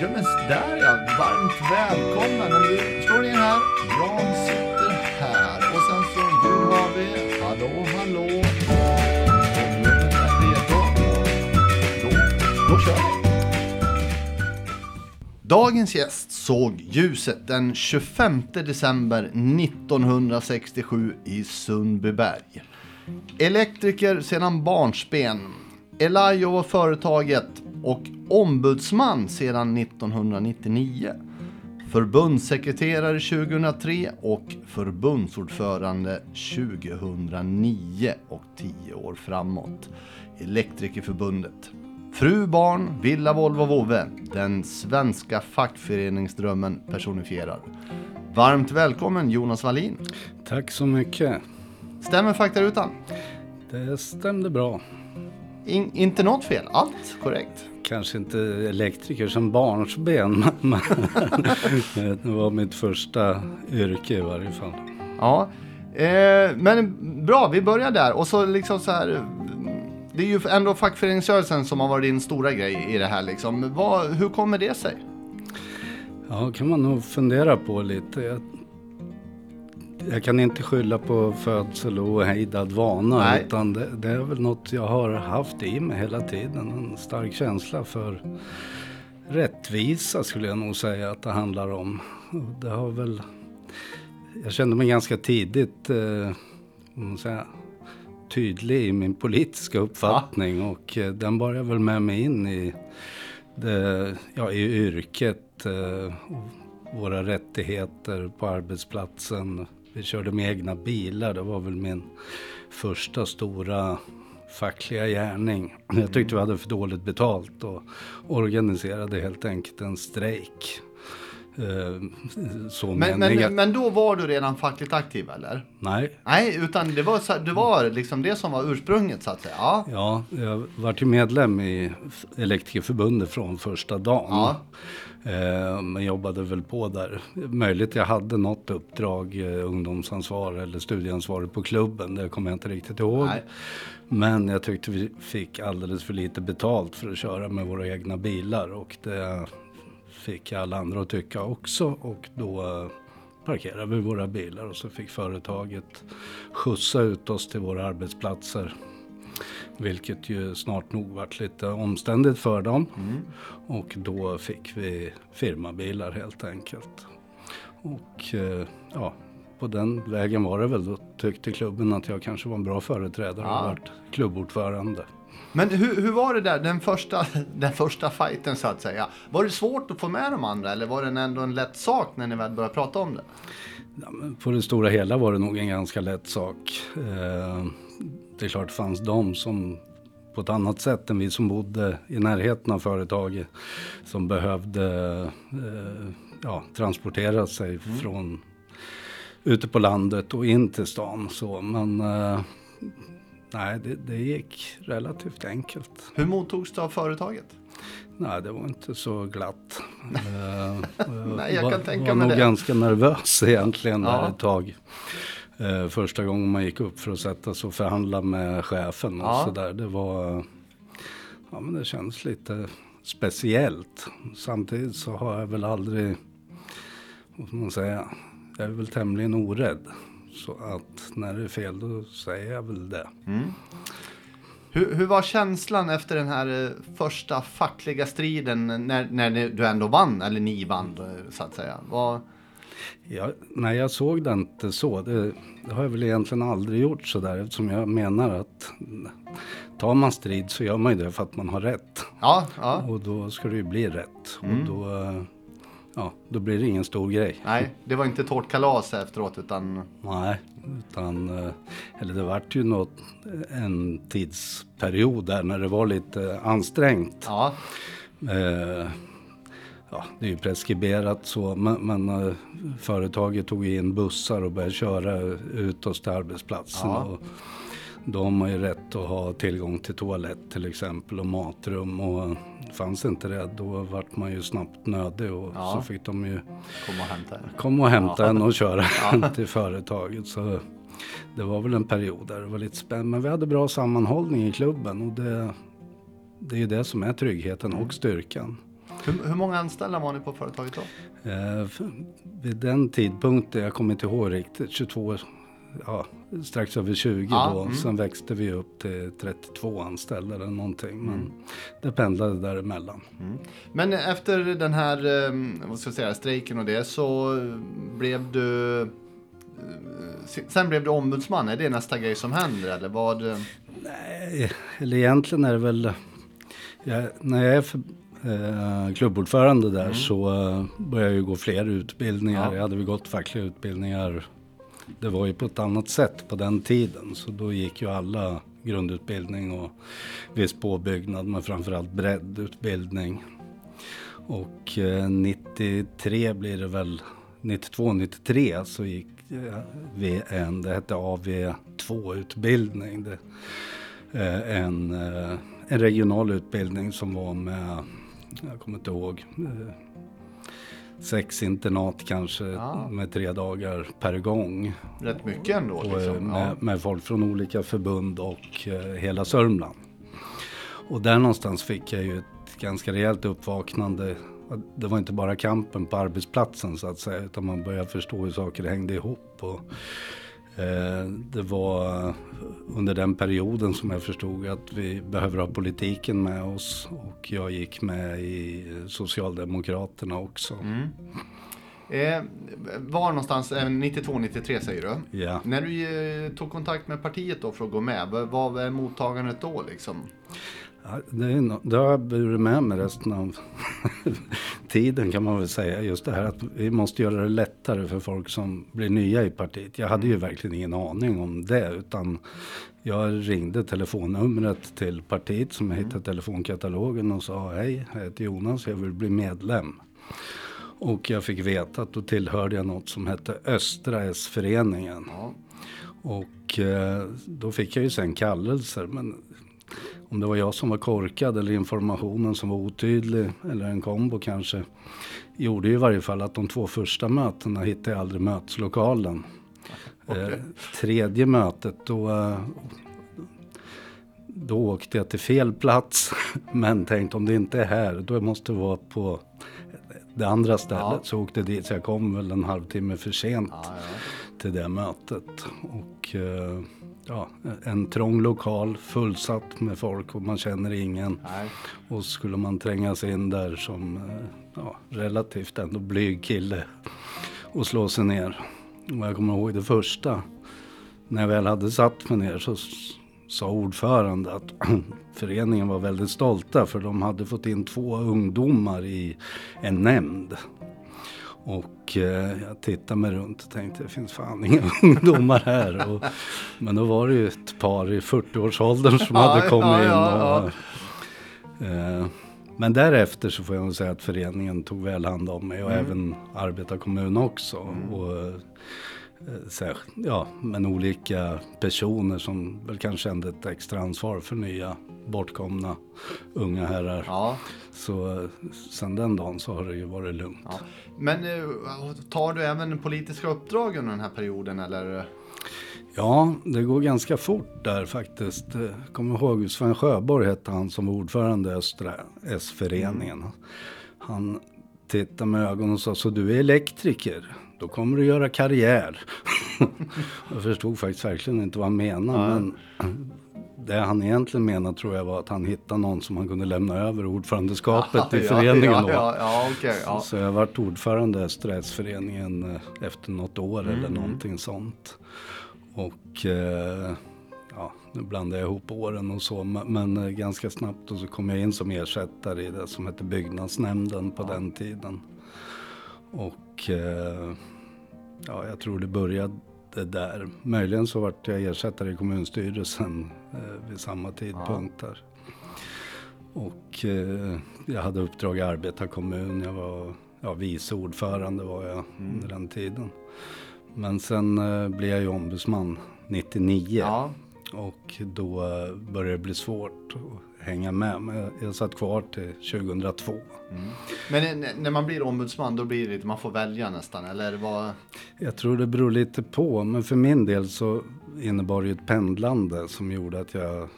Ja men där ja, varmt välkommen. Om du slår in här, Jan sitter här. Och sen så nu har vi, hallå hallå. Om rummet är redo, då, då kör vi. Dagens gäst såg ljuset den 25 december 1967 i Sundbyberg. Elektriker sedan barnsben. Elijo var företaget och ombudsman sedan 1999. Förbundssekreterare 2003 och förbundsordförande 2009 och 10 år framåt. Elektrikerförbundet. Fru, barn, villa, Volvo, vovve. Den svenska fackföreningsdrömmen personifierad. Varmt välkommen Jonas Wallin. Tack så mycket. Stämmer faktarutan? Det stämde bra. In, inte något fel, allt korrekt. Kanske inte elektriker som barnsben, men det var mitt första yrke i varje fall. Ja, eh, men bra, vi börjar där. Och så liksom så här. Det är ju ändå fackföreningsrörelsen som har varit din stora grej i det här liksom. Vad, hur kommer det sig? Ja, kan man nog fundera på lite. Jag, jag kan inte skylla på födsel och hejdad vana, Nej. utan det, det är väl något jag har haft i mig hela tiden. En stark känsla för rättvisa skulle jag nog säga att det handlar om. Det har väl... Jag kände mig ganska tidigt, eh, säga, tydlig i min politiska uppfattning och eh, den bar jag väl med mig in i, det, ja, i yrket. Eh, och våra rättigheter på arbetsplatsen. Vi körde med egna bilar, det var väl min första stora fackliga gärning. Jag tyckte vi hade för dåligt betalt och organiserade helt enkelt en strejk. Eh, så Men, men, men då var du redan fackligt aktiv eller? Nej, Nej, utan det var, det var liksom det som var ursprunget så att säga. Ja, Ja, jag var ju medlem i Elektrikerförbundet från första dagen. Ja. Eh, men jobbade väl på där. Möjligt jag hade något uppdrag, eh, ungdomsansvar eller studieansvar på klubben. Det kommer jag inte riktigt ihåg. Nej. Men jag tyckte vi fick alldeles för lite betalt för att köra med våra egna bilar. Och det fick alla andra att tycka också. Och då eh, parkerade vi våra bilar och så fick företaget skjutsa ut oss till våra arbetsplatser. Vilket ju snart nog vart lite omständigt för dem. Och då fick vi firmabilar helt enkelt. Och eh, ja, på den vägen var det väl. Då tyckte klubben att jag kanske var en bra företrädare Ja. och vart klubbordförande. Men hur, hur var det där, den första, den första fighten så att säga? Var det svårt att få med de andra eller var det ändå en lätt sak när ni väl började prata om det? Ja, på det stora hela var det nog en ganska lätt sak. Eh, det är klart det fanns de som på ett annat sätt än vi som bodde i närheten av företaget som behövde eh, ja, transportera sig från ute på landet och in till stan. Så, men eh, nej, det, det gick relativt enkelt. Hur mottogs det av företaget? Nej, det var inte så glatt. Eh, Nej, jag var, kan tänka var mig nog det. ganska nervös egentligen Ja. där ett tag. Eh, första gången man gick upp för att sätta sig och förhandla med chefen och Ja. sådär. Det var, ja men det känns lite speciellt. Samtidigt så har jag väl aldrig, vad ska man säga, jag är väl tämligen orädd. Så att när det är fel då säger jag väl det. Hur, hur var känslan efter den här eh, första fackliga striden när, när du ändå vann, eller ni vann eh, så att säga? Vad, Ja, nej, jag såg det inte så. Det, det har jag väl egentligen aldrig gjort så där eftersom jag menar att tar man strid så gör man ju det för att man har rätt. ja, ja, Och då ska det ju bli rätt. Och då, ja, då blir det ingen stor grej. nej, det var inte tårtkalas efteråt utan Nej, utan, eh, eller det vart ju något, en tidsperiod där när det var lite ansträngt. ja, Eh, ja, det är ju preskriberat så, men, men eh, företaget tog in bussar och började köra ut oss till arbetsplatsen. Ja. Och då har ju rätt att ha tillgång till toalett till exempel och matrum. Och fanns inte det, då vart man ju snabbt nödig och Ja. så fick de ju kom och hämta komma och hämta Ja. en och köra till företaget. Så det var väl en period där det var lite spännande. Men vi hade bra sammanhållning i klubben och det, det är ju det som är tryggheten och styrkan. Hur, hur många anställda var ni på företaget då? Eh, vid den tidpunkten, jag kommer inte ihåg riktigt, 22, ja, strax över 20 Ja, då. mm. Sen växte vi upp till 32 anställda eller någonting. Men Mm. det pendlade däremellan. Men efter den här eh, vad ska jag säga, strejken och det så blev du eh, Sen blev du ombudsman, är det nästa grej som händer eller vad? Nej, eller egentligen är det väl... Jag, när jag är eh, klubbordförande där så eh, började jag ju gå fler utbildningar. Ja. Jag hade väl gått fackliga utbildningar. Det var ju på ett annat sätt på den tiden. Så då gick ju alla grundutbildning och viss påbyggnad men framförallt breddutbildning. Och eh, 93 blir det väl, 92, 93 så gick eh, vi en, det hette AV2-utbildning. Det, eh, en, eh, en regional utbildning som var med, jag kommer inte ihåg, eh, sex internat kanske Ja. med tre dagar per gång. Rätt mycket ändå Och, eh, liksom. Ja. med, med folk från olika förbund och eh, hela Sörmland. Och där någonstans fick jag ju ett ganska rejält uppvaknande. Det var inte bara kampen på arbetsplatsen så att säga, utan man började förstå hur saker hängde ihop. Och, eh, det var under den perioden som jag förstod att vi behöver ha politiken med oss. Och jag gick med i Socialdemokraterna också. Mm. Eh, var någonstans, eh, 92-93 säger du? Ja. När du eh, tog kontakt med partiet då för att gå med, vad var mottagandet då liksom? Ja, det, är no- det har jag burit med mig resten av tiden kan man väl säga. Just det här att vi måste göra det lättare för folk som blir nya i partiet. Jag hade ju verkligen ingen aning om det utan jag ringde telefonnumret till partiet som jag hittade i telefonkatalogen och sa hej, jag heter Jonas, jag vill bli medlem. Och jag fick veta att då tillhörde jag något som hette Östra S-föreningen. Ja. Och eh, då fick jag ju sen kallelser. Men om det var jag som var korkad eller informationen som var otydlig eller en kombo kanske. Gjorde i varje fall att de två första mötena hittade jag aldrig möteslokalen. Okej. Eh, tredje mötet då, eh, då åkte jag till fel plats. Men tänkte om det inte är här då måste det vara på det andra stället. Ja. Så åkte dit så jag kom väl en halvtimme för sent Ja, ja. Till det mötet. Och eh, ja, en trång lokal fullsatt med folk och man känner ingen. Nej. Och skulle man tränga sig in där som eh, ja, relativt ändå blyg kille och slå sig ner. Och jag kommer ihåg det första. När jag väl hade satt mig ner så sa ordförande att föreningen var väldigt stolta för de hade fått in två ungdomar i en nämnd. Och eh, jag tittade mig runt och tänkte det finns fan inga ungdomar här. Och, men då var det ju ett par i 40-årsåldern som Ja, hade kommit ja, in. ja, Och, eh, men därefter så får jag nog säga att föreningen tog väl hand om mig och Mm. även arbetarkommun också. Och, eh, ja, men olika personer som väl kanske kände ett extra ansvar för nya bortkomna unga herrar. Ja. Så eh, sen den dagen så har det ju varit lugnt. Ja. Men eh, tar du även politiska uppdrag under den här perioden eller? Ja, det går ganska fort där faktiskt. Eh, Kommer ihåg Sven Sjöborg hette han som var ordförande i Östra S-föreningen. Han tittade med ögonen och sa, så du är elektriker? Då kommer du göra karriär. jag förstod faktiskt verkligen inte vad han menade. Men det han egentligen menade tror jag var att han hittade någon som han kunde lämna över ordförandeskapet i Ja, föreningen ja, då. Ja, okej. ja. Så jag varit ordförande i Östra S-föreningen eh, efter något år eller någonting sånt. Och eh, ja, nu blandar jag ihop åren och så. men- Men eh, ganska snabbt och så kom jag in som ersättare i det som hette byggnadsnämnden på den tiden. Och eh, ja, jag tror det började där. Möjligen så vart jag ersättare i kommunstyrelsen eh, vid samma tidpunkt där. Och eh, jag hade uppdrag i arbetarkommun. Jag var ja, vice ordförande var jag under den tiden. Men sen eh, blev jag ju ombudsman 99. Ja. Och då eh, började det bli svårt hänga med. Men jag, satt kvar till 2002. Men n- när man blir ombudsman då blir det lite, man får välja nästan eller vad? Jag tror det beror lite på. Men för min del så innebar det ju ett pendlande som gjorde att jag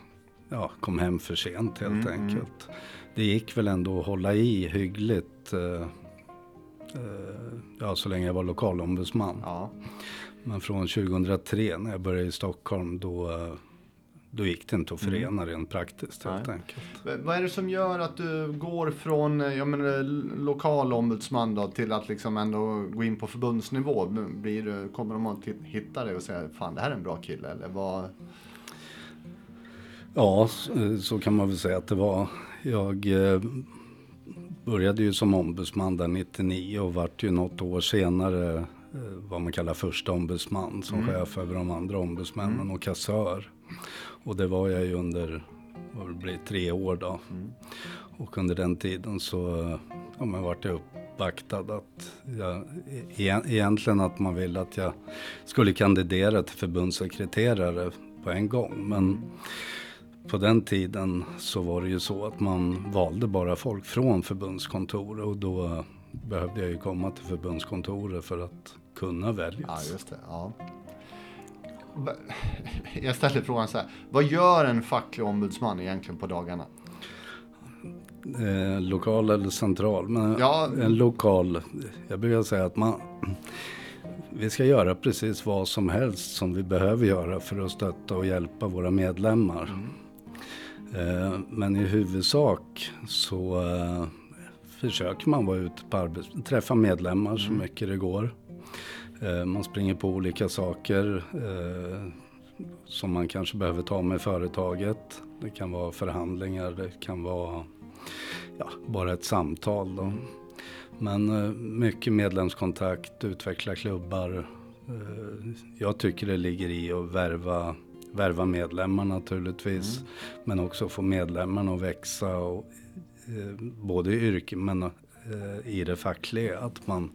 ja, kom hem för sent helt enkelt. det gick väl ändå att hålla i hyggligt. Eh, eh, ja, så länge jag var lokalombudsman. Ja. Men från 2003 när jag började i Stockholm då, eh, då gick det inte att förena mm. rent praktiskt helt Nej. enkelt. Vad är det som gör att du går från eh, jag menar, lokal ombudsman då, till att liksom ändå gå in på förbundsnivå? Blir du, kommer de att hitta dig och säga fan det här är en bra kille? Eller vad? Ja, så, så kan man väl säga att det var. Jag eh, började ju som ombudsman där 99 och vart ju något år senare eh, vad man kallar första ombudsman som Mm. chef över de andra ombudsmännen och kassör. Och det var jag ju under, vad det blir, tre år då. Mm. Och under den tiden så ja, men vart jag uppvaktad att jag, e- egentligen att man ville att jag skulle kandidera till förbundssekreterare på en gång. Men på den tiden så var det ju så att man valde bara folk från förbundskontoret och då behövde jag ju komma till förbundskontoret för att kunna Ja, väljas. just det. Ja. Jag ställer frågan så här. Vad gör en facklig ombudsman egentligen på dagarna? Eh, lokal eller central. Men Ja. en lokal, jag brukar säga att man, vi ska göra precis vad som helst som vi behöver göra för att stötta och hjälpa våra medlemmar. Eh, men i huvudsak så eh, försöker man vara ute på arbets... träffa medlemmar så mycket det går. Eh, man springer på olika saker eh, som man kanske behöver ta med företaget. Det kan vara förhandlingar, det kan vara ja, bara ett samtal. Då. Men eh, mycket medlemskontakt, utveckla klubbar. Jag tycker det ligger i att värva, värva medlemmar naturligtvis. Men också få medlemmarna att växa. Och, både i yrke men i det fackliga. Att man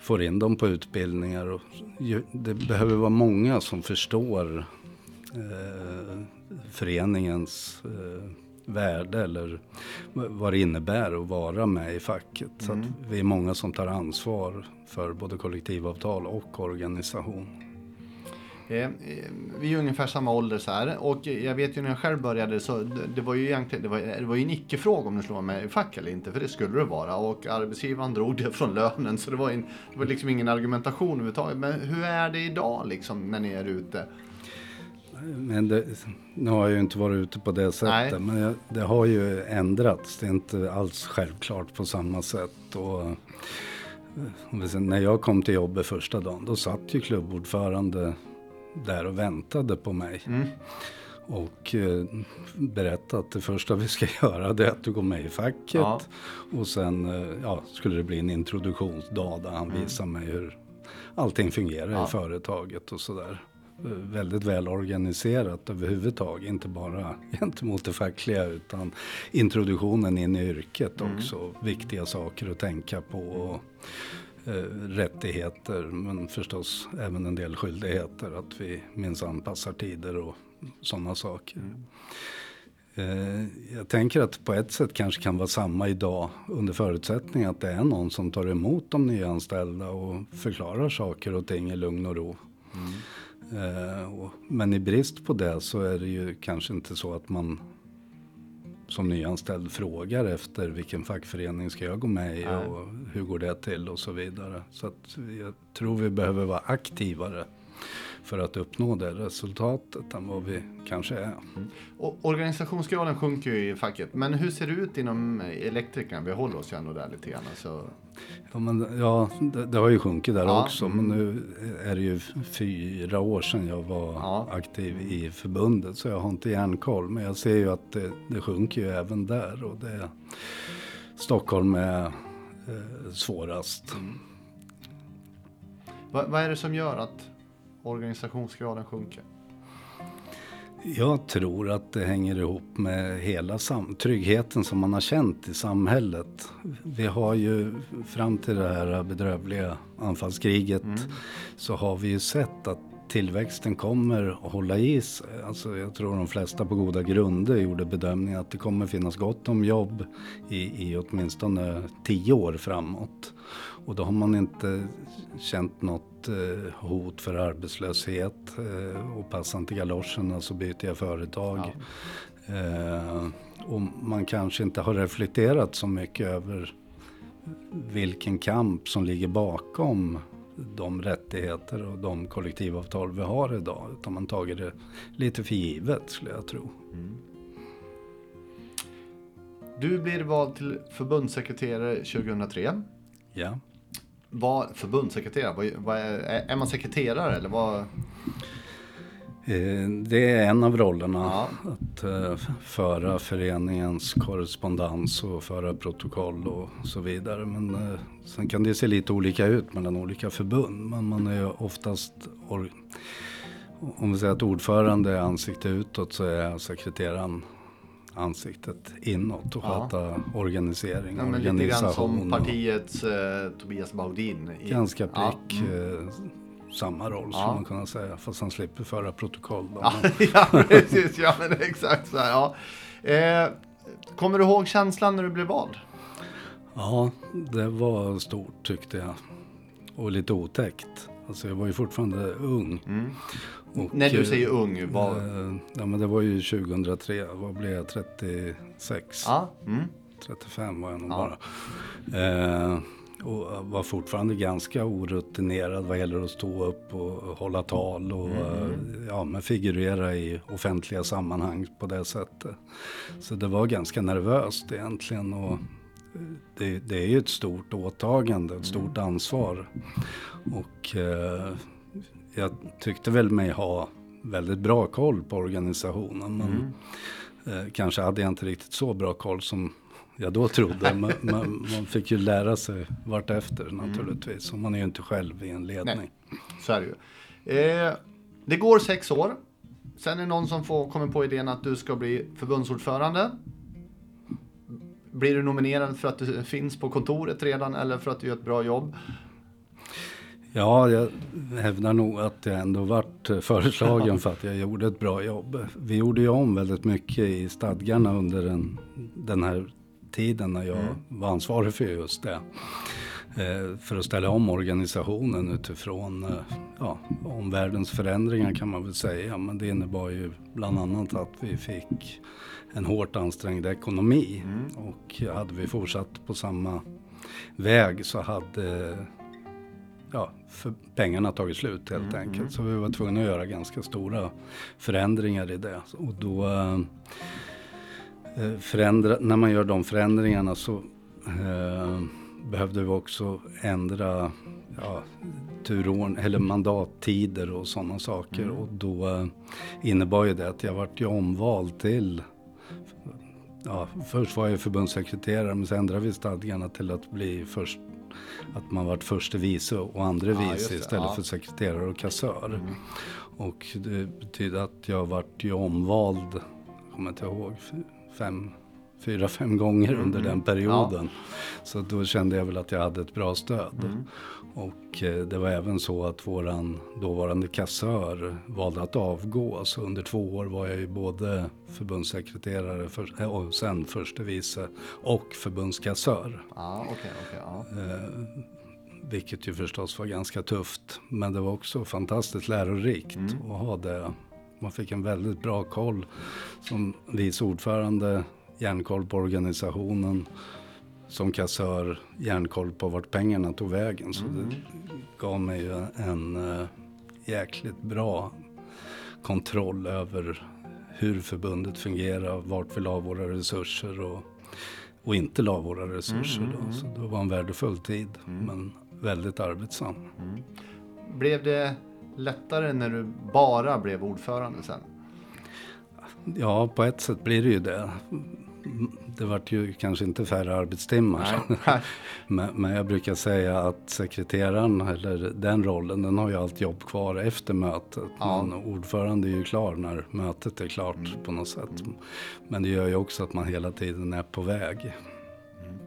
får in dem på utbildningar. Och, det behöver vara många som förstår eh, föreningens eh, värde eller vad det innebär att vara med i facket. Så att vi är många som tar ansvar för både kollektivavtal och organisation. Eh, eh, Vi är ungefär samma ålder så här. Och jag vet ju när jag själv började så det, var ju egentligen det var, det var ju en icke-fråga om du skulle vara med i fack eller inte. För det skulle det vara. Och arbetsgivaren drog det från lönen. Så det var, en, det var liksom ingen argumentation överhuvudtaget. Men hur är det idag liksom när ni är ute? Men det, nu har jag ju inte varit ute på det sättet. Nej. Men det har ju ändrats. Det är inte alls självklart på samma sätt. Och, eh, när jag kom till jobbet första dagen, då satt ju klubbordförande där och väntade på mig. Mm. Och eh, berättade att det första vi ska göra det är att du går med i facket. Ja. Och sen eh, ja, skulle det bli en introduktionsdag där han visar mig hur allting fungerar Mm. Ja. i företaget och sådär. Eh, Väldigt väl organiserat överhuvudtaget, inte bara gentemot det fackliga utan introduktionen in i yrket Mm. också. Viktiga saker att tänka på. Och, rättigheter men förstås även en del skyldigheter. Att vi minsann passar tider och sådana saker. Eh, Jag tänker att på ett sätt kanske kan vara samma idag under förutsättning att det är någon som tar emot de nyanställda och förklarar saker och ting i lugn och ro. Eh, och- Men i brist på det så är det ju kanske inte så att man som nyanställd frågar efter vilken fackförening ska jag gå med i Nej. och hur går det till och så vidare. Så att jag tror vi behöver vara aktivare för att uppnå det resultatet än vad vi kanske är. Och organisationsgraden sjunker ju i facket. Men hur ser det ut inom elektrikerna? Vi håller oss ju ändå där lite grann. Så, Ja, men, ja det, det har ju sjunkit där Ja, också. mm. Men nu är det ju fyra år sedan jag var Ja. aktiv i förbundet. Så jag har inte järnkoll. Men jag ser ju att det, det sjunker ju även där. Och det, Stockholm är eh, svårast. vad, vad är det som gör att organisationsgraden sjunker? Jag tror att det hänger ihop med hela tryggheten som man har känt i samhället. Vi har ju fram till det här bedrövliga anfallskriget så har vi ju sett att tillväxten kommer att hålla i sig. Alltså jag tror de flesta på goda grunder gjorde bedömningen att det kommer finnas gott om jobb i, i åtminstone tio år framåt. Och då har man inte känt något eh, hot för arbetslöshet eh, och passar inte galoscherna så byter jag företag. Eh, och man kanske inte har reflekterat så mycket över vilken kamp som ligger bakom de rättigheter och de kollektivavtal vi har idag. Utan man tagit det lite för givet skulle jag tro. Mm. Du blir vald till förbundssekreterare 2003. Ja. Vad, förbundssekreterare, vad, vad är, är, man sekreterare eller vad? Eh, det är en av rollerna. Ja. Att uh, föra föreningens korrespondens och föra protokoll och så vidare. Men uh, sen kan det se lite olika ut mellan olika förbund. Men man är oftast, om vi säger att ordförande är ansikte utåt så är sekreteraren ansiktet inåt och sköta ja. organisering ja, men Lite grann som partiets eh, Tobias Baudin. I, ganska prick. Ja. Mm. Eh, samma roll ja. man kunna säga. Fast han slipper föra protokoll. Ja, ja, precis. Ja, men exakt så här. Ja. Eh, kommer du ihåg känslan när du blev vald? Ja, det var stort tyckte jag. Och lite otäckt. Alltså jag var ju fortfarande ung. Mm. Och, När du säger ung, vad? Eh, ja men det var ju 2003, vad blev jag, 36? Ja. Mm. 35 var jag nog ja. bara. Eh, och var fortfarande ganska orutinerad vad gäller att stå upp och hålla tal och mm. ja, men figurera i offentliga sammanhang på det sättet. Så det var ganska nervöst egentligen. Och det, det är ju ett stort åtagande, ett stort mm. ansvar. Och eh, jag tyckte väl mig ha väldigt bra koll på organisationen. Men mm. eh, kanske hade jag inte riktigt så bra koll som jag då trodde. man, man, man, fick ju lära sig vartefter mm. naturligtvis. Och man är ju inte själv i en ledning. Nej, så är det ju. Eh, det går sex år. Sen är det någon som får, kommer på idén att du ska bli förbundsordförande. Blir du nominerad för att du finns på kontoret redan eller för att du gör ett bra jobb? Ja, jag hävdar nog att jag ändå vart föreslagen för att jag gjorde ett bra jobb. Vi gjorde ju om väldigt mycket i stadgarna under den, den här tiden när jag mm. var ansvarig för just det. Eh, för att ställa om organisationen utifrån eh, ja, omvärldens förändringar kan man väl säga. Men det innebar ju bland annat att vi fick en hårt ansträngd ekonomi. Mm. Och hade vi fortsatt på samma väg så hade ja, för pengarna tagit slut helt mm, enkelt. Mm. Så vi var tvungna att göra ganska stora förändringar i det. Och då eh, förändra, när man gör de förändringarna så eh, behövde vi också ändra ja, turordn, eller mandattider och sådana saker. Mm. Och då eh, innebar ju det att jag vart ju omvald till Ja, först var jag förbundssekreterare men sen ändrade vi stadgarna till att bli först att man varit förste vice och andre ja, vice istället ja. för sekreterare och kassör. Mm. Och det betyder att jag vart ju omvald, kommer inte ihåg, fem, fyra, fem gånger under mm. den perioden. Ja. Så då kände jag väl att jag hade ett bra stöd. Mm. Och eh, det var även så att våran dåvarande kassör valde att avgå. Så under två år var jag ju både förbundssekreterare för, eh, och sen förste vice och förbundskassör. Ah, okay, okay, ah. Eh, vilket ju förstås var ganska tufft. Men det var också fantastiskt lärorikt mm. att ha det. Man fick en väldigt bra koll som vice ordförande, järnkoll på organisationen som kassör järnkoll på vart pengarna tog vägen. Så mm. det gav mig ju en uh, jäkligt bra kontroll över hur förbundet fungerar, vart vi la våra resurser och, och inte la våra resurser. Mm, då. Mm. Så det var en värdefull tid, mm. men väldigt arbetsam. Mm. Blev det lättare när du bara blev ordförande sen? Ja, på ett sätt blir det ju det det vart ju kanske inte färre arbetstimmar. men, men, jag brukar säga att sekreteraren, eller den rollen, den har ju allt jobb kvar efter mötet. Ja. Men ordförande är ju klar när mötet är klart mm. på något sätt. Mm. Men det gör ju också att man hela tiden är på väg. Mm.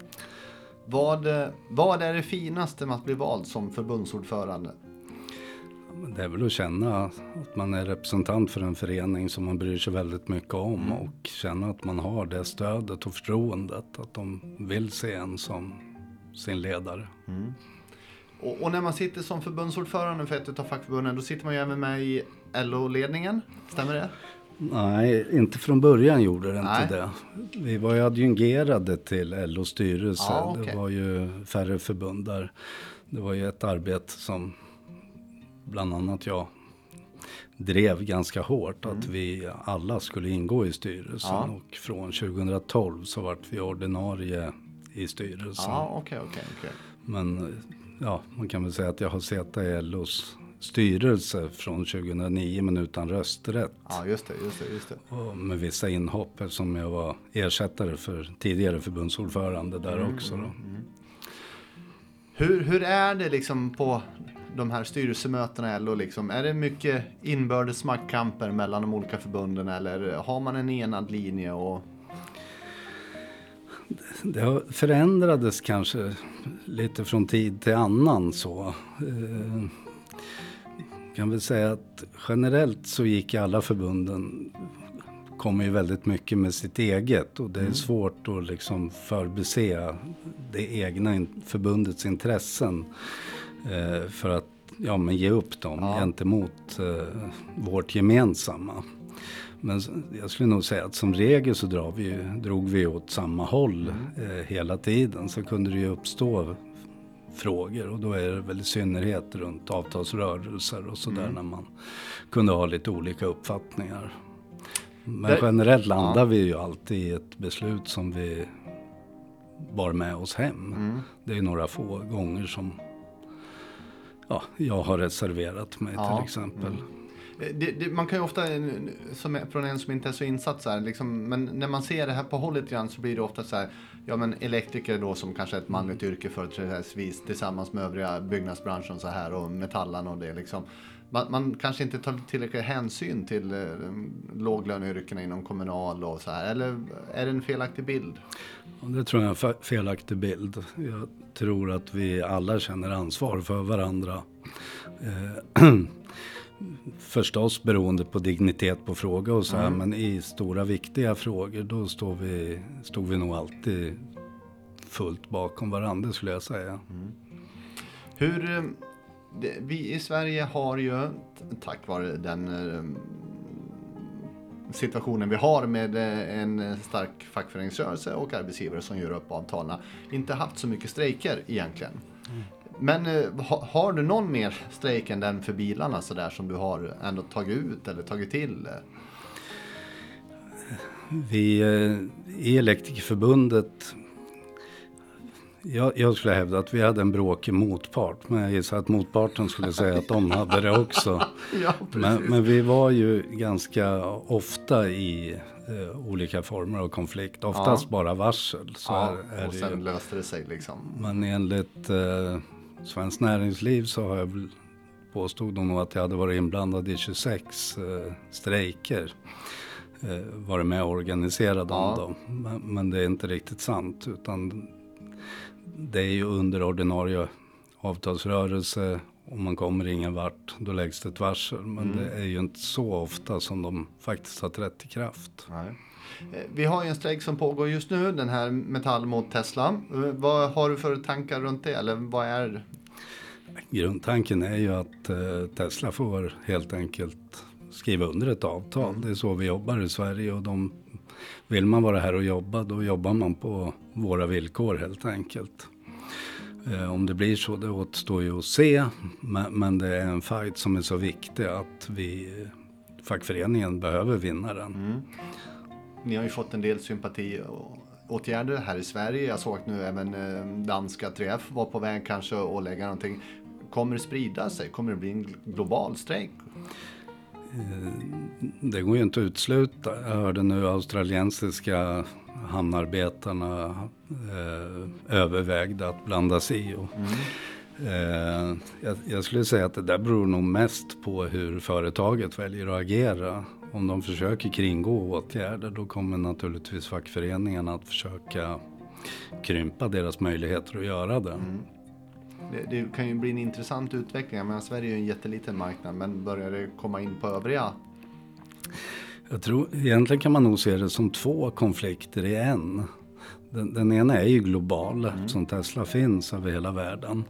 Vad, vad är det finaste med att bli vald som förbundsordförande? Det är väl att känna att man är representant för en förening som man bryr sig väldigt mycket om mm. och känna att man har det stödet och förtroendet. Att de vill se en som sin ledare. Mm. Och, och, när man sitter som förbundsordförande för ett av fackförbunden, då sitter man ju även med i LO-ledningen. Stämmer det? Nej, inte från början gjorde det Nej. inte det. Vi var ju adjungerade till LOs styrelse. Ja, okej. Det var ju färre förbund där. Det var ju ett arbete som bland annat jag drev ganska hårt. Att vi alla skulle ingå i styrelsen. Mm. Ja. Och från 2012 så vart vi ordinarie i styrelsen. Ja, okej, okej, okej. Men ja, man kan väl säga att jag har suttit i LOs styrelse från 2009 men utan rösträtt. Ja, just det, just det, just det. Och med vissa inhopp eftersom jag var ersättare för tidigare förbundsordförande där Mm, också. Då. Hur, hur är det liksom på de här styrelsemötena i LO? Liksom? Är det mycket inbördes maktkamper mellan de olika förbunden eller har man en enad linje? Och... Det förändrades kanske lite från tid till annan så. Eh, kan väl säga att generellt så gick alla förbunden kommer ju väldigt mycket med sitt eget och det är svårt att liksom förbise det egna förbundets intressen eh, för att ja, men ge upp dem Ja. gentemot eh, vårt gemensamma. Men jag skulle nog säga att som regel så drar vi, drog vi åt samma håll eh, hela tiden. Så kunde det ju uppstå frågor och då är det väl i synnerhet runt avtalsrörelser och sådär när man kunde ha lite olika uppfattningar. Men generellt landar vi ju alltid i ett beslut som vi bar med oss hem. Mm. Det är några få gånger som ja, jag har reserverat mig Ja, till exempel. Eh, Det, det, man kan ju ofta, som, från en som inte är så insatt så här, liksom, men när man ser det här på hållet grann så blir det ofta så här, ja men elektriker då som kanske är ett manligt yrke företrädesvis tillsammans med övriga byggnadsbranschen så här och metallarna och det liksom. Man, man kanske inte tar tillräcklig hänsyn till eh, låglöneyrkena inom kommunal och så här, eller är det en felaktig bild? Det tror jag är en fe- felaktig bild. Jag tror att vi alla känner ansvar för varandra. Eh, förstås beroende på dignitet på fråga och så här, men i stora viktiga frågor då står vi, stod vi nog alltid fullt bakom varandra skulle jag säga. Hur, eh, det, vi i Sverige har ju, tack vare den eh, situationen vi har med eh, en stark fackföreningsrörelse och arbetsgivare som gör upp avtalen, inte haft så mycket strejker egentligen. Men eh, ha, har du någon mer strejk än den för bilarna så där som du har ändå tagit ut eller tagit till? Vi eh, i Elektrikerförbundet jag, jag skulle hävda att vi hade en bråkig motpart. Men jag gissar att motparten skulle säga att de hade det också. Ja, Men, men vi var ju ganska ofta i eh, olika former av konflikt. Oftast Ja. bara varsel. Så ja, är, är och sen ju. löste det sig liksom. Men enligt eh, Svenskt Näringsliv så har jag påstod de nog att jag hade varit inblandad i 26 eh, strejker. Eh, varit med och organiserat Ja. dem. Men, men det är inte riktigt sant. Utan det är ju under ordinarie avtalsrörelse. Om man kommer ingen vart, då läggs det ett varsel. Men Mm. det är ju inte så ofta som de faktiskt har trätt i kraft. Nej. Eh, Vi har ju en strejk som pågår just nu, den här Metall mot Tesla. Eh, Vad har du för tankar runt det? Eller vad är Grundtanken är ju att eh, Tesla får helt enkelt skriva under ett avtal. Det är så vi jobbar i Sverige och de, vill man vara här och jobba då jobbar man på våra villkor helt enkelt. Eh, om det blir så det återstår ju att se men, det är en fight som är så viktig att vi fackföreningen behöver vinna den. Ni har ju fått en del sympatiåtgärder här i Sverige. Jag såg att nu även eh, danska 3F var på väg kanske att lägga någonting. Kommer det sprida sig? Kommer det bli en global strejk? Det går ju inte att utesluta. Jag hörde nu australiensiska hamnarbetarna eh, övervägde att blanda sig i. Och, eh, jag, jag skulle säga att det där beror nog mest på hur företaget väljer att agera. Om de försöker kringgå åtgärder då kommer naturligtvis fackföreningarna att försöka krympa deras möjligheter att göra det. Det, det kan ju bli en intressant utveckling. Jag menar, Sverige är ju en jätteliten marknad, men börjar det komma in på övriga? Jag tror egentligen kan man nog se det som två konflikter i en. Den, den ena är ju global eftersom Tesla finns över hela världen.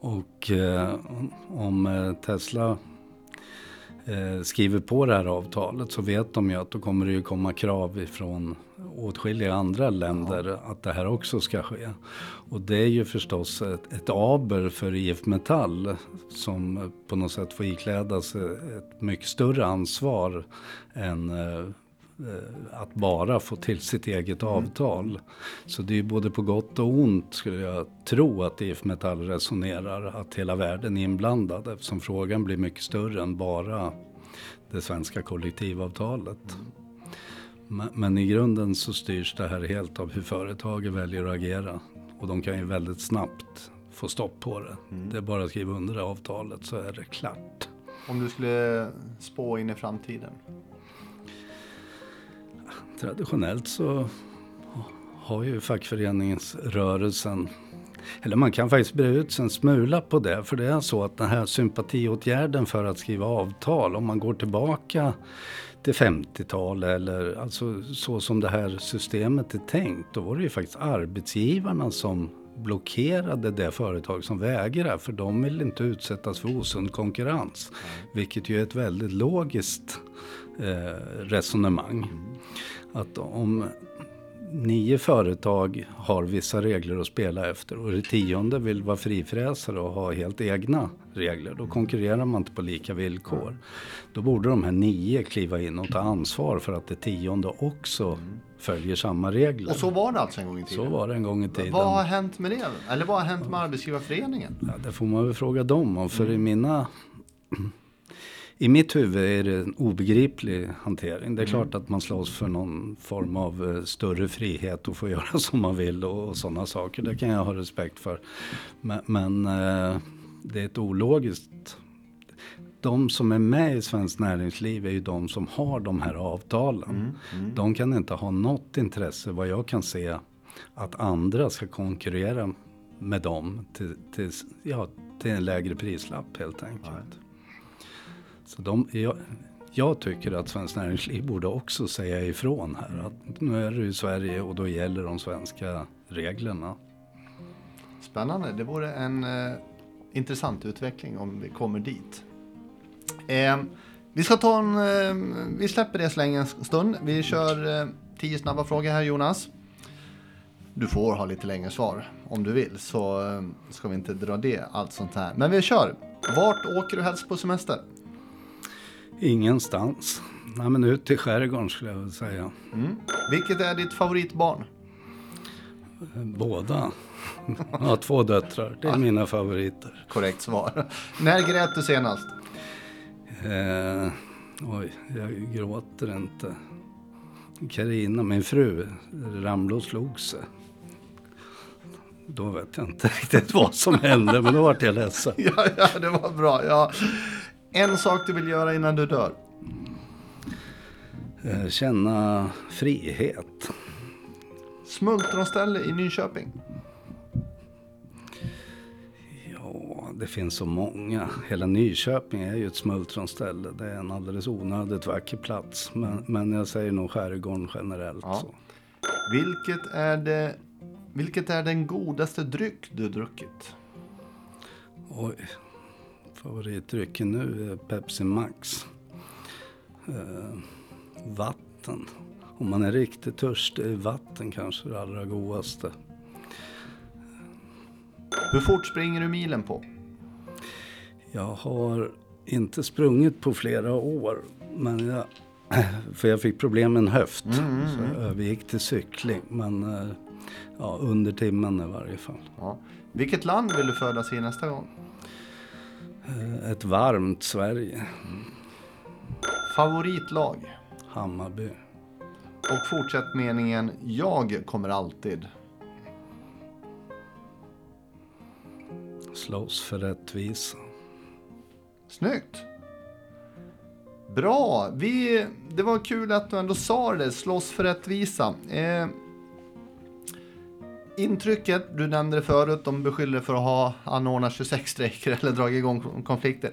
Och eh, om- eh, Tesla skriver på det här avtalet så vet de ju att då kommer det ju komma krav ifrån åtskilliga andra länder ja. att det här också ska ske. Och det är ju förstås ett, ett aber för IF Metall som på något sätt får ikläda sig ett mycket större ansvar än eh, att bara få till sitt eget mm. avtal. Så det är både på gott och ont skulle jag tro att IF Metall resonerar att hela världen är inblandad eftersom frågan blir mycket större än bara det svenska kollektivavtalet. Mm. Men, i grunden så styrs det här helt av hur företaget väljer att agera. Och de kan ju väldigt snabbt få stopp på det. Mm. Det är bara att skriva under avtalet så är det klart. Om du skulle spå in i framtiden? Traditionellt så har ju fackföreningsrörelsen eller man kan faktiskt bre ut sig en smula på det. För det är så att den här sympatiåtgärden för att skriva avtal, om man går tillbaka till 50-talet eller alltså så som det här systemet är tänkt. Då var det ju faktiskt arbetsgivarna som blockerade det företag som vägrar för de vill inte utsättas för osund konkurrens. Vilket ju är ett väldigt logiskt resonemang. Att om nio företag har vissa regler att spela efter och det tionde vill vara frifräsare och ha helt egna regler. Då konkurrerar man inte på lika villkor. Då borde de här nio kliva in och ta ansvar för att det tionde också följer samma regler. Och så var det alltså en gång i tiden? Så var det en gång i tiden. Vad har hänt med det? Eller vad har hänt med Arbetsgivarföreningen? Ja, det får man väl fråga dem om. För mm. i mina i mitt huvud är det en obegriplig hantering. Det är mm. klart att man slåss för någon form av eh, större frihet och få göra som man vill och, och sådana saker. Det kan jag ha respekt för. Men, men eh, det är ett ologiskt de som är med i svenskt näringsliv är ju de som har de här avtalen. Mm, mm. De kan inte ha något intresse, vad jag kan se, att andra ska konkurrera med dem till, till, ja, till en lägre prislapp helt enkelt. Right. Så de, jag, jag tycker att Svenskt Näringsliv borde också säga ifrån här. Att nu är det i Sverige och då gäller de svenska reglerna. Spännande. Det vore en eh, intressant utveckling om vi kommer dit. Eh, vi ska ta en, eh, vi släpper det så länge en stund. Vi kör eh, tio snabba frågor här Jonas. Du får ha lite längre svar om du vill så eh, ska vi inte dra det allt sånt här. Men vi kör. Vart åker du helst på semester? Ingenstans. Nej, men ut till skärgården skulle jag säga. Mm. Vilket är ditt favoritbarn? Båda. Jag har två döttrar. Det är mina favoriter. Korrekt svar. När grät du senast? Eh, oj, jag gråter inte. Karina, min fru, ramlade och slog sig. Då vet jag inte riktigt vad som hände, men då vart jag ledsen. ja, ja, det var bra. Ja. En sak du vill göra innan du dör? Eh, känna frihet. Smultronställe i Nyköping? Ja, det finns så många. Hela Nyköping är ju ett smultronställe. Det är en alldeles onödigt vacker plats. Men, men jag säger nog skärgården generellt. Ja. Så. Vilket, är det, vilket är den godaste dryck du druckit? Oj, Favoritdrycken nu är Pepsi Max. Eh, vatten. Om man är riktigt törstig är vatten kanske det allra godaste. Hur fort springer du milen på? Jag har inte sprungit på flera år. Men jag, för jag fick problem med en höft. Mm, mm, mm. Så jag övergick till cykling. Men eh, ja, under timmen i varje fall. Ja. Vilket land vill du födas i nästa gång? Eh, ett varmt Sverige. Favoritlag? Hammarby. Och fortsätt meningen, jag kommer alltid. Slåss för rättvisa. Snyggt! Bra! Vi, det var kul att du ändå sa det, slåss för rättvisa. Eh, intrycket, du nämnde det förut, de beskyller för att ha anordnat 26 strejker eller dragit igång konflikter.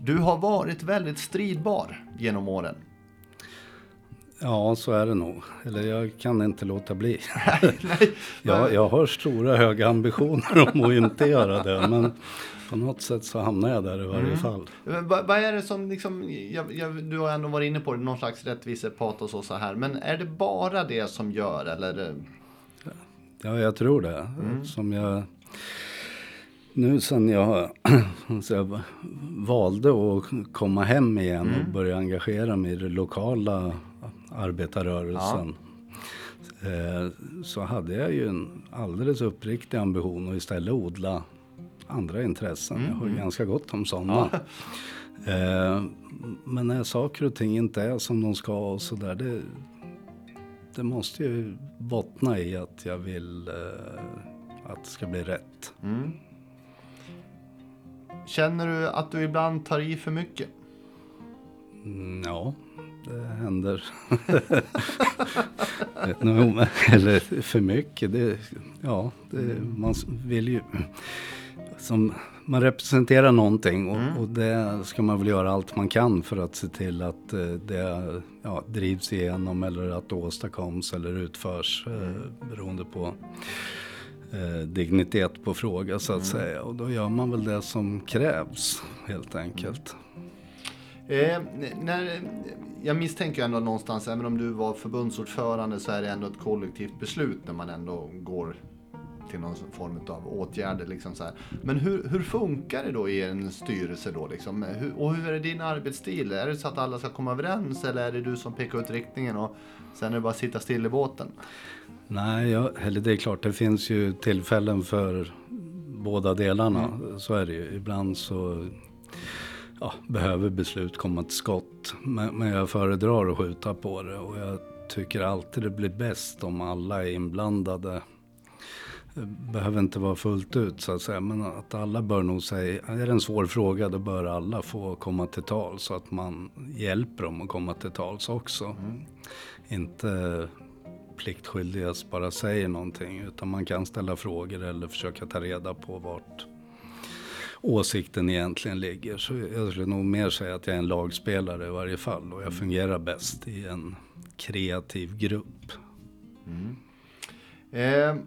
Du har varit väldigt stridbar genom åren. Ja, så är det nog. Eller jag kan inte låta bli. Nej, jag, jag har stora höga ambitioner om att inte göra det. Men på något sätt så hamnar jag där i varje mm. fall. Vad, vad är det som, liksom, jag, jag, du har ändå varit inne på det, någon slags rättvisepatos och så här. Men är det bara det som gör eller? Ja, jag tror det. Mm. Som jag nu sen jag, jag valde att komma hem igen mm. och börja engagera mig i den lokala arbetarrörelsen. Ja. Eh, så hade jag ju en alldeles uppriktig ambition att istället odla andra intressen. Mm. Jag har ganska gott om sådana. Ja. Eh, men när saker och ting inte är som de ska och sådär. Det, måste ju bottna i att jag vill eh, att det ska bli rätt. Mm. Känner du att du ibland tar i för mycket? Mm, ja, det händer. Eller för mycket, det, ja, det, man vill ju... Som, man representerar någonting och, mm. och, det ska man väl göra allt man kan för att se till att eh, det ja, drivs igenom eller att det åstadkoms eller utförs eh, mm. beroende på eh, dignitet på fråga så att mm. säga. Och då gör man väl det som krävs helt enkelt. Eh, när, jag misstänker ändå någonstans, även om du var förbundsordförande så är det ändå ett kollektivt beslut när man ändå går till någon form av åtgärder. Liksom så här. Men hur, hur funkar det då i en styrelse då? Liksom? Hur, och hur är din arbetsstil? Är det så att alla ska komma överens eller är det du som pekar ut riktningen och sen är det bara att sitta still i båten? Nej, ja, eller det är klart det finns ju tillfällen för båda delarna. Mm. Så är det ju. Ibland så ja, behöver beslut komma till skott. Men, men jag föredrar att skjuta på det och jag tycker alltid det blir bäst om alla är inblandade. Behöver inte vara fullt ut så att säga, men att alla bör nog säga, är det en svår fråga då bör alla få komma till tal så att man hjälper dem att komma till tals också. Mm. Inte pliktskyldigast bara säger någonting utan man kan ställa frågor eller försöka ta reda på vart åsikten egentligen ligger. Så jag skulle nog mer säga att jag är en lagspelare i varje fall och jag mm. fungerar bäst i en kreativ grupp. Mm. Eh,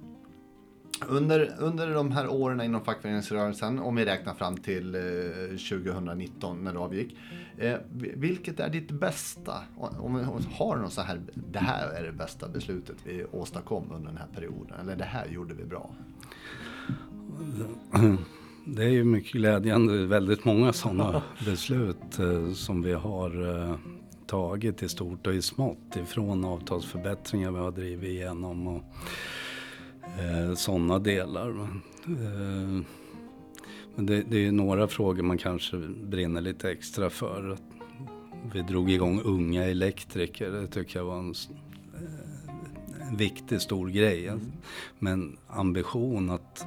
under, under de här åren inom fackföreningsrörelsen, om vi räknar fram till eh, 2019 när du avgick. Eh, vilket är ditt bästa? Om, om, har något så här, det här är det bästa beslutet vi åstadkom under den här perioden. Eller det här gjorde vi bra. Det är ju mycket glädjande, väldigt många sådana beslut eh, som vi har eh, tagit i stort och i smått ifrån avtalsförbättringar vi har drivit igenom och eh, sådana delar. Eh, men det, det är några frågor man kanske brinner lite extra för. Vi drog igång unga elektriker, det tycker jag var en en viktig stor grej. Mm. Men ambition att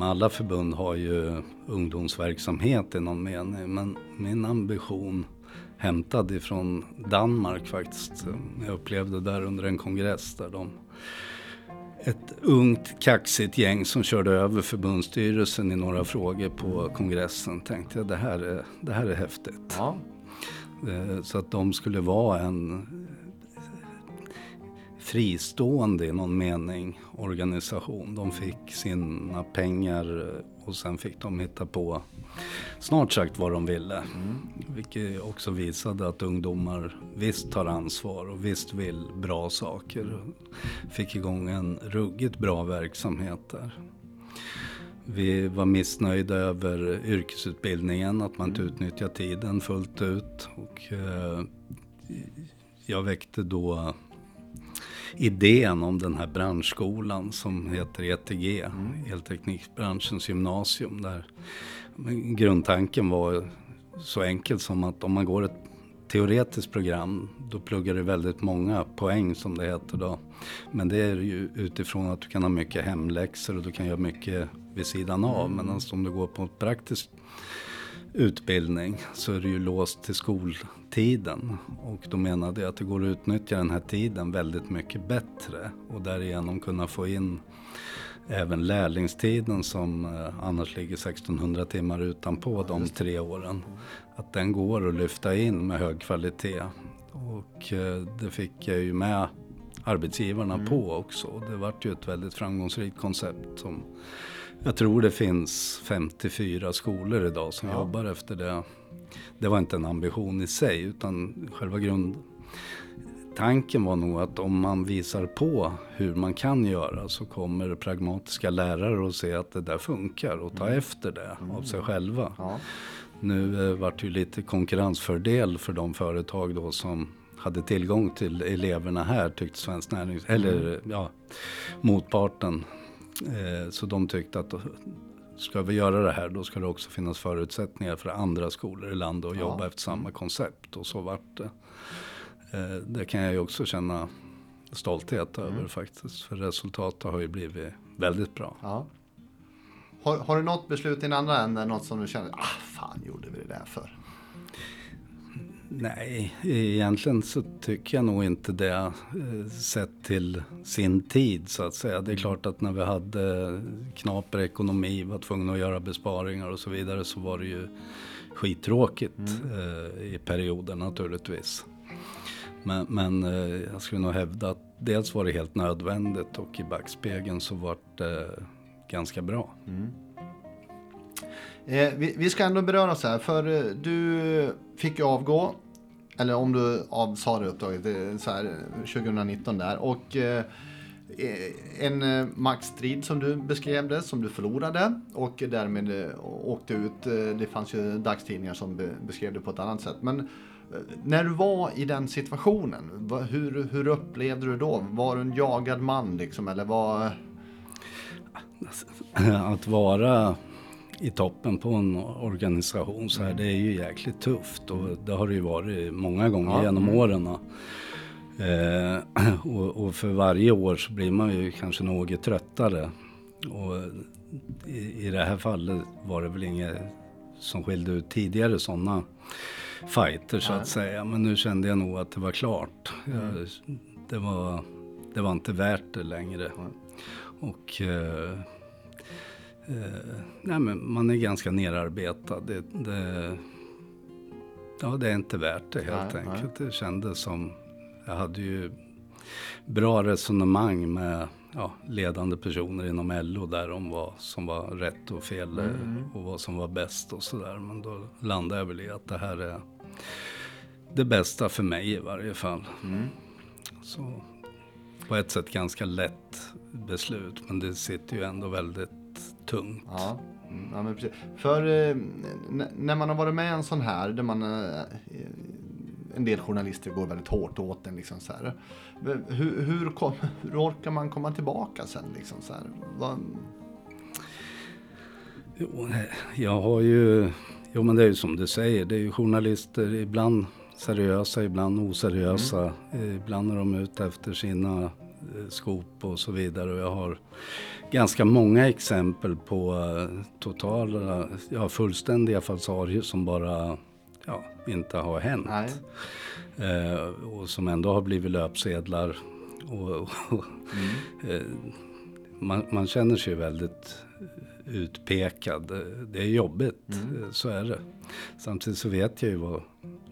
alla förbund har ju ungdomsverksamhet i någon mening. Men min ambition hämtad ifrån Danmark faktiskt. Jag upplevde där under en kongress där de ett ungt kaxigt gäng som körde över förbundsstyrelsen i några frågor på kongressen. Tänkte jag det här är, det här är häftigt. Ja. Eh, så att de skulle vara en fristående i någon mening organisation. De fick sina pengar och sen fick de hitta på snart sagt vad de ville. Mm. Vilket också visade att ungdomar visst tar ansvar och visst vill bra saker. Fick igång en ruggigt bra verksamhet där. Vi var missnöjda över yrkesutbildningen, att man inte mm. utnyttjar tiden fullt ut. Och, eh, jag väckte då idén om den här branschskolan som heter ETG, mm. Elteknikbranschens gymnasium. Där grundtanken var så enkel som att om man går ett teoretiskt program då pluggar du väldigt många poäng som det heter då. Men det är ju utifrån att du kan ha mycket hemläxor och du kan göra mycket vid sidan av. Mm. Medan om du går på ett praktiskt utbildning så är det ju låst till skoltiden. Och då menade jag att det går att utnyttja den här tiden väldigt mycket bättre och därigenom kunna få in även lärlingstiden som eh, annars ligger 1600 timmar utanpå de tre åren. Att den går att lyfta in med hög kvalitet Och eh, det fick jag ju med arbetsgivarna Mm. på också. Det vart ju ett väldigt framgångsrikt koncept som jag tror det finns 54 skolor idag som Ja. jobbar efter det. Det var inte en ambition i sig utan själva grund... Tanken var nog att om man visar på hur man kan göra så kommer pragmatiska lärare att se att det där funkar och ta efter det av sig själva. Mm. Ja. Nu eh, vart det ju lite konkurrensfördel för de företag då som hade tillgång till eleverna här tyckte Svenskt Närings... Eller ja, motparten. Eh, så de tyckte att ska vi göra det här då ska det också finnas förutsättningar för andra skolor i landet att Ja. jobba efter samma koncept. Och så vart det. Eh, det kan jag ju också känna stolthet över faktiskt. För resultatet har ju blivit väldigt bra. Ja. Har, har du något beslut i den andra änden, något som du känner, ah fan gjorde vi det där för? Nej, egentligen så tycker jag nog inte det. eh, Sett till sin tid så att säga. Det är klart att när vi hade knaper ekonomi, var tvungna att göra besparingar och så vidare så var det ju skittråkigt eh, i perioder naturligtvis. Men, men eh, jag skulle nog hävda att dels var det helt nödvändigt och i backspegeln så var det ganska bra. Eh, vi, vi ska ändå beröra så här, för du fick ju avgå, eller om du avsade det uppdraget, det är så här, eh, 2019 där. Och eh, eh en eh, maktstrid som du beskrev det, som du förlorade och därmed åkte ut. Det fanns ju dagstidningar som beskrev det på ett annat sätt. Men när du var i den situationen, hur, hur upplevde du då? Var du en jagad man liksom, eller var... att vara i toppen på en organisation så här, det är ju jäkligt tufft och det har det ju varit många gånger Ja, genom mm. åren. Eh, och, och för varje år så blir man ju kanske något tröttare. Och i, i det här fallet var det väl inget som skilde ut tidigare sådana fighter så att säga. Men nu kände jag nog att det var klart. Jag, det, var, det var inte värt det längre. Och eh, eh, nej men man är ganska nerarbetad. Det, det, ja, det är inte värt det helt Nej, nej. enkelt. Det kändes som, jag hade ju bra resonemang med ja, ledande personer inom LO där om vad som var rätt och fel eh, Mm. och vad som var bäst och sådär. Men då landade jag väl i att det här är det bästa för mig i varje fall. Mm. Så på ett sätt ganska lätt beslut men det sitter ju ändå väldigt tungt. Ja, mm, ja men precis. För eh, när man har varit med i en sån här, där man... Eh, en del journalister går väldigt hårt åt den liksom så här. Hur, hur, kom, hur orkar man komma tillbaka sen liksom så här? Vad, Jo, jag har ju, jo men det är ju som du säger, det är ju journalister ibland seriösa, ibland oseriösa. Ibland är de ute efter sina eh, skop och så vidare. Och jag har ganska många exempel på eh, totala, ja fullständiga falsarier som bara ja, inte har hänt. Eh, och som ändå har blivit löpsedlar. Och, och, eh, man, man känner sig väldigt utpekad. Det är jobbigt, eh, så är det. Samtidigt så vet jag ju vad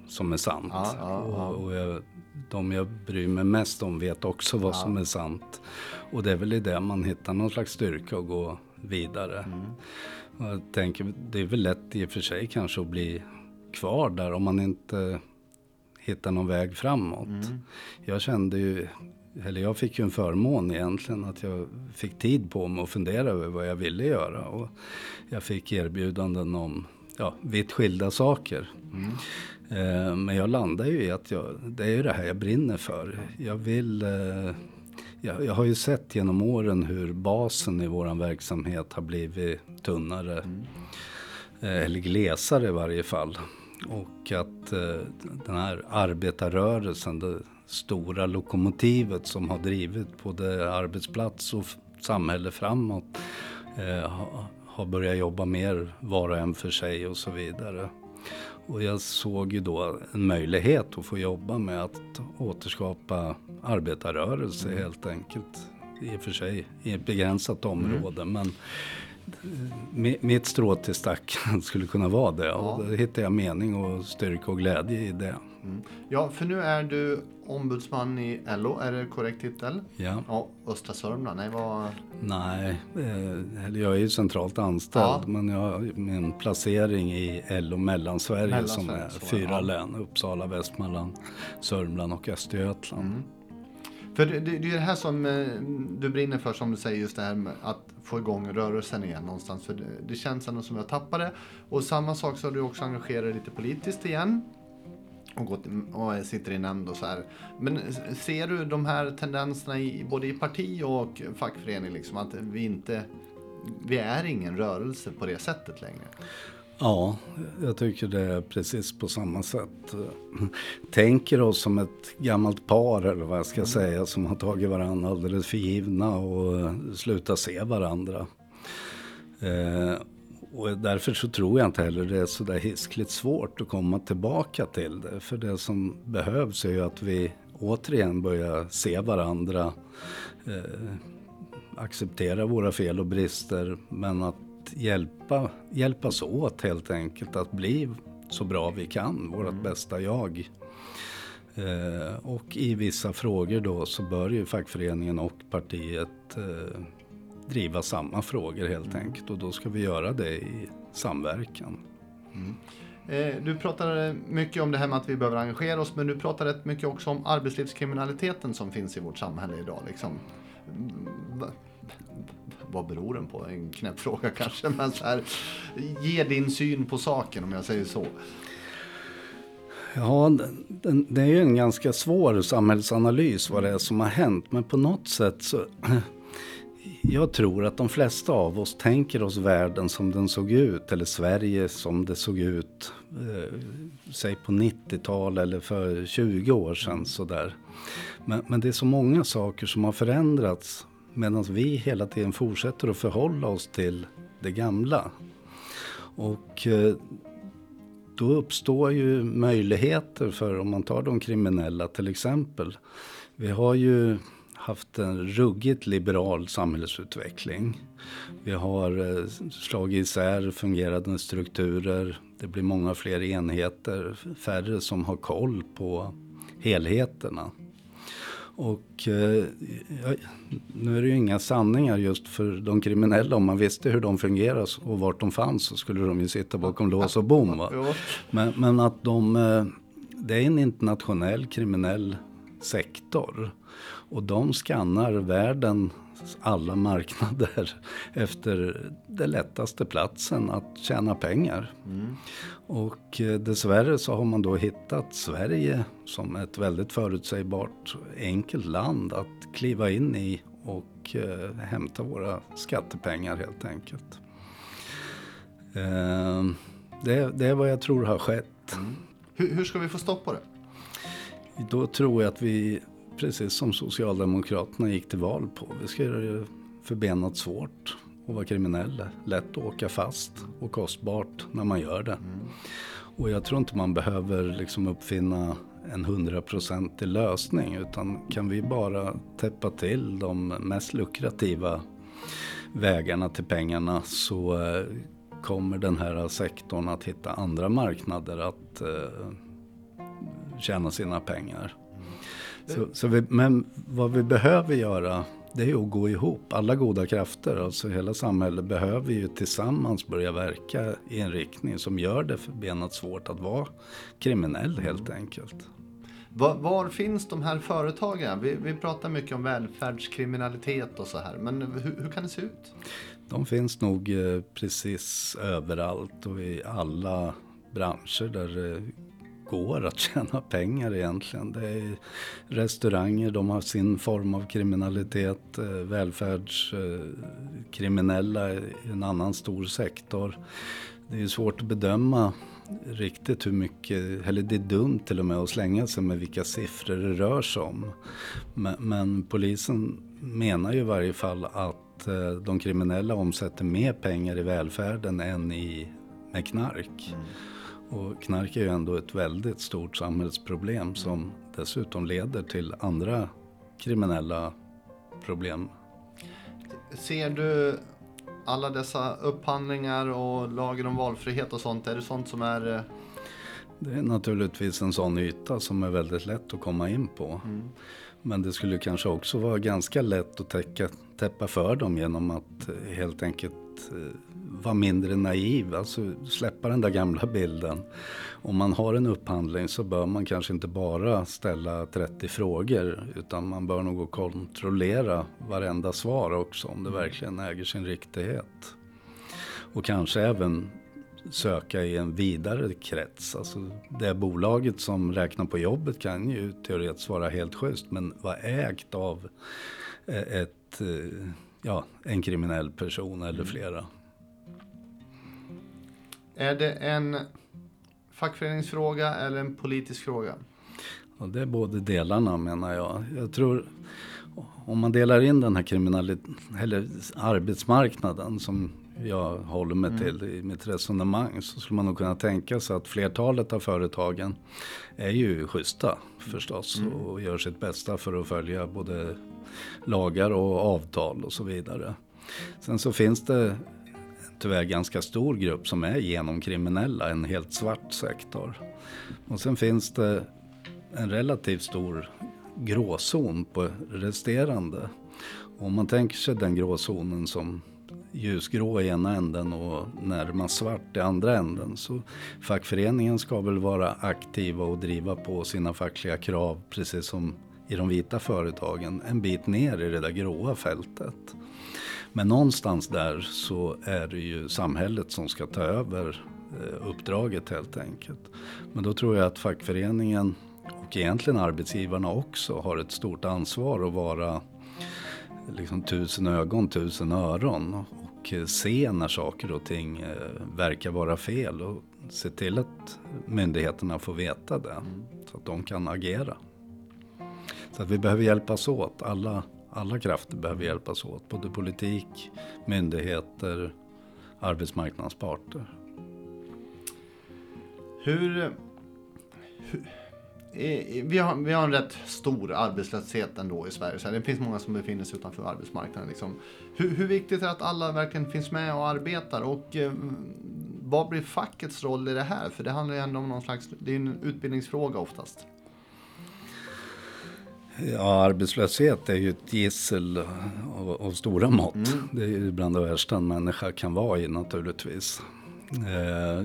som är sant. Ja, ja, ja. Och, och jag, de jag bryr mig mest om vet också vad som är sant. Och det är väl i det man hittar någon slags styrka och gå vidare. Mm. Jag tänker, det är väl lätt i och för sig kanske att bli kvar där om man inte hittar någon väg framåt. Mm. Jag kände ju, eller jag fick ju en förmån egentligen att jag fick tid på mig att fundera över vad jag ville göra. Och jag fick erbjudanden om ja, vitt skilda saker. Mm. Eh, men jag landade ju i att jag, det är ju det här jag brinner för. Jag vill... Eh, jag, jag har ju sett genom åren hur basen i våran verksamhet har blivit tunnare. Mm. eller glesare i varje fall. Och att eh, den här arbetarrörelsen, det stora lokomotivet som har drivit både arbetsplats och samhälle framåt eh, har börjat jobba mer var och en för sig och så vidare. Och jag såg ju då en möjlighet att få jobba med att återskapa arbetarrörelse helt enkelt. I och för sig i ett begränsat område men mi- mitt strå till stacken skulle kunna vara det. Och då hittade jag mening och styrka och glädje i det. Mm. Ja, för nu är du ombudsman i LO, är det korrekt titel? Ja. Ja, Östra Sörmland, nej vad... Nej, eh, eller jag är ju centralt anställd Ja. men jag har min placering i LO Mellansverige som Mellansverige, är så, fyra ja. län. Uppsala, Västmanland, Sörmland och Östergötland. Mm. För det, det, det är det här som eh, du brinner för, som du säger, just det här med att få igång rörelsen igen någonstans. För det, det känns ändå som jag tappade. Och samma sak så har du också engagerat dig lite politiskt igen. Och, gått, och sitter i nämnd och så här. Men ser du de här tendenserna i, både i parti och fackförening, liksom, att vi inte... Vi är ingen rörelse på det sättet längre. Ja, jag tycker det är precis på samma sätt. Tänker oss som ett gammalt par eller vad jag ska säga som har tagit varandra alldeles för givna och slutat se varandra. Eh, och därför så tror jag inte heller det är så där hiskligt svårt att komma tillbaka till det. För det som behövs är ju att vi återigen börjar se varandra, eh, acceptera våra fel och brister men att hjälpa, hjälpas åt helt enkelt att bli så bra vi kan, vårt bästa jag. Eh, och i vissa frågor då så bör ju fackföreningen och partiet eh, driva samma frågor helt enkelt och då ska vi göra det i samverkan. Eh, Du pratar mycket om det här med att vi behöver engagera oss, men du pratar rätt mycket också om arbetslivskriminaliteten som finns i vårt samhälle idag. Liksom. Mm, va- Vad beror den på? En knäpp fråga kanske, men så här, ge din syn på saken om jag säger så. Ja, det är ju en ganska svår samhällsanalys vad det är som har hänt. Men på något sätt så... Jag tror att de flesta av oss tänker oss världen som den såg ut. Eller Sverige som det såg ut. Eh, säg på 90-tal eller för 20 år sedan sådär. Men, men det är så många saker som har förändrats. Medan vi hela tiden fortsätter att förhålla oss till det gamla. Och eh, då uppstår ju möjligheter för, om man tar de kriminella till exempel. Vi har ju haft en ruggigt liberal samhällsutveckling. Vi har eh, slagit isär fungerande strukturer. Det blir många fler enheter, färre som har koll på helheterna. Och eh, nu är det ju inga sanningar just för de kriminella. Om man visste hur de fungerar och vart de fanns så skulle de ju sitta bakom lås och bom. Men, men att de, eh, det är en internationell kriminell sektor. Och de skannar världens alla marknader efter den lättaste platsen att tjäna pengar. Och eh, dessvärre så har man då hittat Sverige som ett väldigt förutsägbart enkelt land att kliva in i och eh, hämta våra skattepengar helt enkelt. Eh, det, det är vad jag tror har skett. Hur, hur ska vi få stopp på det? Då tror jag att vi, precis som Socialdemokraterna gick till val på, vi ska göra det förbenat svårt att vara kriminell. Lätt att åka fast och kostbart när man gör det. Och jag tror inte man behöver liksom uppfinna en hundraprocentig lösning utan kan vi bara täppa till de mest lukrativa vägarna till pengarna så eh, kommer den här sektorn att hitta andra marknader att eh, tjäna sina pengar. Så, så vi, men vad vi behöver göra det är att gå ihop. Alla goda krafter, alltså hela samhället behöver ju tillsammans börja verka i en riktning som gör det förbenat svårt att vara kriminell helt enkelt. Var, var finns de här företagen? Vi, vi pratar mycket om välfärdskriminalitet och så här, men hur, hur kan det se ut? De finns nog eh, precis överallt och i alla branscher där det går att tjäna pengar egentligen. Det är restauranger, de har sin form av kriminalitet. Eh, välfärdskriminella är en annan stor sektor. Det är svårt att bedöma riktigt hur mycket, eller det är dumt till och med att slänga sig med vilka siffror det rör sig om. Men, men polisen menar ju i varje fall att eh, de kriminella omsätter mer pengar i välfärden än i, med knark. Mm. Och knark är ju ändå ett väldigt stort samhällsproblem som dessutom leder till andra kriminella problem. Ser du alla dessa upphandlingar och lagen om valfrihet och sånt, är det sånt som är... eh, Det är naturligtvis en sån yta som är väldigt lätt att komma in på. Mm. Men det skulle kanske också vara ganska lätt att täcka, täppa för dem genom att helt enkelt eh, vara mindre naiv, alltså släppa den där gamla bilden. Om man har en upphandling så bör man kanske inte bara ställa 30 frågor utan man bör nog kontrollera varenda svar också om det verkligen äger sin riktighet. Och kanske även söka i en vidare krets. Alltså det bolaget som räknar på jobbet kan ju teoretiskt vara helt schysst men vara ägt av eh, ett, eh, ja, en kriminell person eller Mm. flera. Är det en fackföreningsfråga eller en politisk fråga? Och det är både delarna menar jag. Jag tror om man delar in den här eller arbetsmarknaden som jag håller mig Mm. till i mitt resonemang så skulle man nog kunna tänka sig att flertalet av företagen är ju schyssta förstås Mm. och gör sitt bästa för att följa både lagar och avtal och så vidare. Sen så finns det tyvärr ganska stor grupp som är genomkriminella, en helt svart sektor. Och sen finns det en relativt stor gråzon på resterande. Om man tänker sig den gråzonen som ljusgrå i ena änden och närmast svart i andra änden. Så fackföreningen ska väl vara aktiva och driva på sina fackliga krav precis som i de vita företagen en bit ner i det där gråa fältet. Men någonstans där så är det ju samhället som ska ta över eh, uppdraget helt enkelt. Men då tror jag att fackföreningen och egentligen arbetsgivarna också har ett stort ansvar att vara liksom tusen ögon, tusen öron och eh, se när saker och ting eh, verkar vara fel och se till att myndigheterna får veta det så att de kan agera. Så att vi behöver hjälpas åt, alla, alla krafter behöver hjälpas åt, både politik, myndigheter, arbetsmarknadens parter. Hur... hur vi, har, vi har en rätt stor arbetslöshet ändå i Sverige. Så det finns många som befinner sig utanför arbetsmarknaden. Liksom. Hur, hur viktigt är det att alla verkligen finns med och arbetar? Och eh, vad blir fackets roll i det här? För det handlar ju ändå om någon slags, det är en utbildningsfråga oftast. Ja, arbetslöshet är ju ett gissel av, av stora mått. Mm. Det är ju bland det värsta en människa kan vara i naturligtvis. Eh,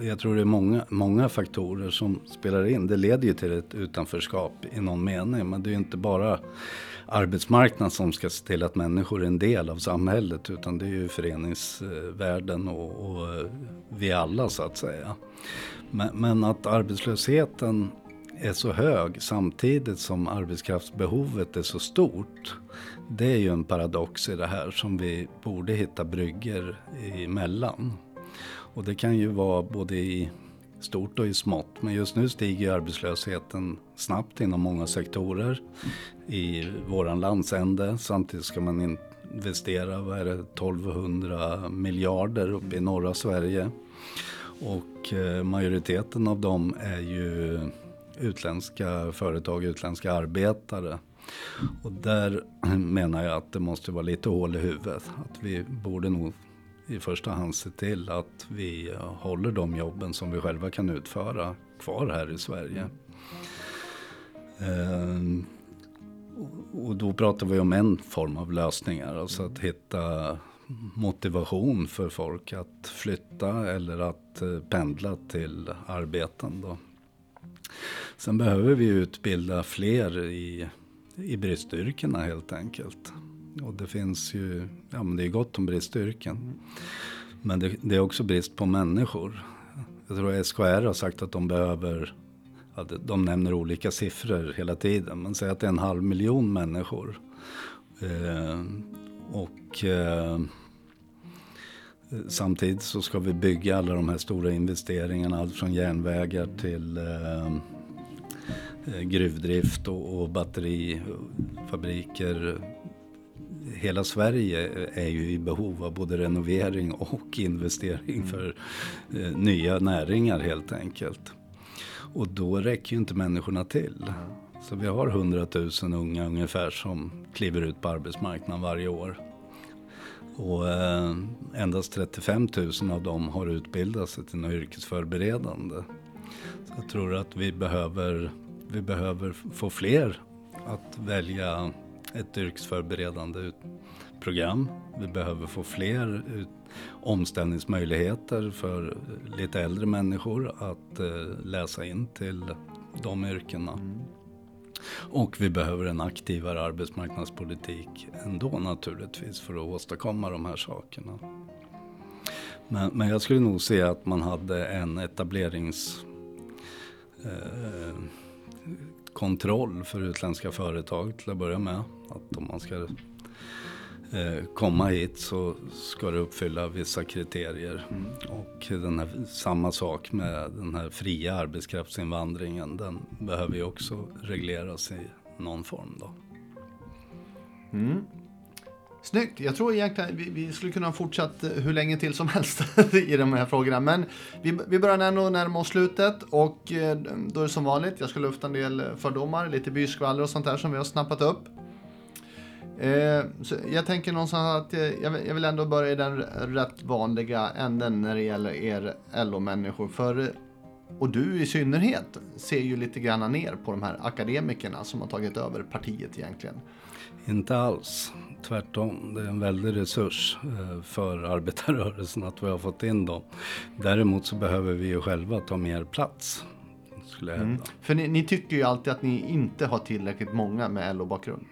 jag tror det är många, många faktorer som spelar in. Det leder ju till ett utanförskap i någon mening. Men det är ju inte bara arbetsmarknaden som ska se till att människor är en del av samhället. Utan det är ju föreningsvärlden och, och vi alla så att säga. Men, men att arbetslösheten är så hög samtidigt som arbetskraftsbehovet är så stort. Det är ju en paradox i det här som vi borde hitta brygger emellan. Och det kan ju vara både i stort och i smått. Men just nu stiger arbetslösheten snabbt inom många sektorer i våran landsände. Samtidigt ska man investera, vad är det, 1200 miljarder uppe i norra Sverige. Och eh, majoriteten av dem är ju utländska företag, utländska arbetare. Och där menar jag att det måste vara lite hål i huvudet. Att vi borde nog i första hand se till att vi eh, håller de jobben som vi själva kan utföra kvar här i Sverige. Ehm, och- då pratar vi om en form av lösningar, alltså att hitta motivation för folk att flytta eller att eh, pendla till arbeten. Då. Sen behöver vi utbilda fler i, i bristyrkena helt enkelt. Och det finns ju, ja men det är gott om bristyrken. Men det, det är också brist på människor. Jag tror SKR har sagt att de behöver, ja, de- de nämner olika siffror hela tiden. Men säg att det är en halv miljon människor. Eh, och eh, samtidigt så ska vi bygga alla de här stora investeringarna. Allt från järnvägar till eh, eh, gruvdrift och, och batterifabriker. Hela Sverige är ju i behov av både renovering och investering för eh, nya näringar helt enkelt. Och då räcker ju inte människorna till. Så vi har 100 000 unga ungefär som kliver ut på arbetsmarknaden varje år. Och eh, endast 35 000 av dem har utbildat sig till något yrkesförberedande. Så jag tror att vi behöver, vi behöver få fler att välja ett yrkesförberedande program. Vi behöver få fler omställningsmöjligheter för lite äldre människor att eh, läsa in till de yrkena. Mm. Och vi behöver en aktivare arbetsmarknadspolitik ändå naturligtvis för att åstadkomma de här sakerna. Men, men jag skulle nog se att man hade en etableringskontroll eh, för utländska företag till att börja med. Att om man ska komma hit så ska det uppfylla vissa kriterier. Mm. Och den här, samma sak med den här fria arbetskraftsinvandringen. Den behöver ju också regleras i någon form då. Mm. Snyggt. Jag tror egentligen vi, vi skulle kunna ha fortsatt hur länge till som helst i de här frågorna. Men vi, vi börjar ändå närma oss slutet och eh, då är det som vanligt. Jag ska lufta en del fördomar, lite byskvaller och sånt där som vi har snappat upp. Eh, så jag tänker någonstans att jag, jag vill ändå börja i den rätt vanliga änden när det gäller er LO-människor. För, och du i synnerhet ser ju lite grann ner på de här akademikerna som har tagit över partiet egentligen. Inte alls. Tvärtom, det är en väldig resurs eh, för arbetarrörelsen att vi har fått in dem. Däremot så behöver vi ju själva ta mer plats. Skulle jag mm. För ni, ni, tycker ju alltid att ni inte har tillräckligt många med LO-bakgrund.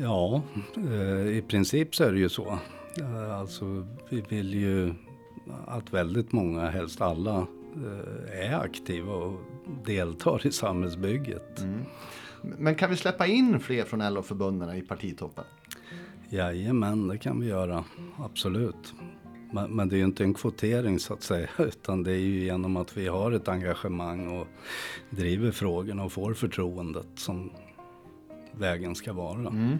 Ja, eh, i princip så är det ju så. Eh, alltså, vi vill ju att väldigt många, helst alla, är aktiva och deltar i samhällsbygget. Mm. Men kan vi släppa in fler från LO-förbunden i partitoppen? Jajamän, det kan vi göra. Absolut. Men, men, det är ju inte en kvotering så att säga, utan det är ju genom att vi har ett engagemang och driver frågorna och får förtroendet som vägen ska vara. Mm.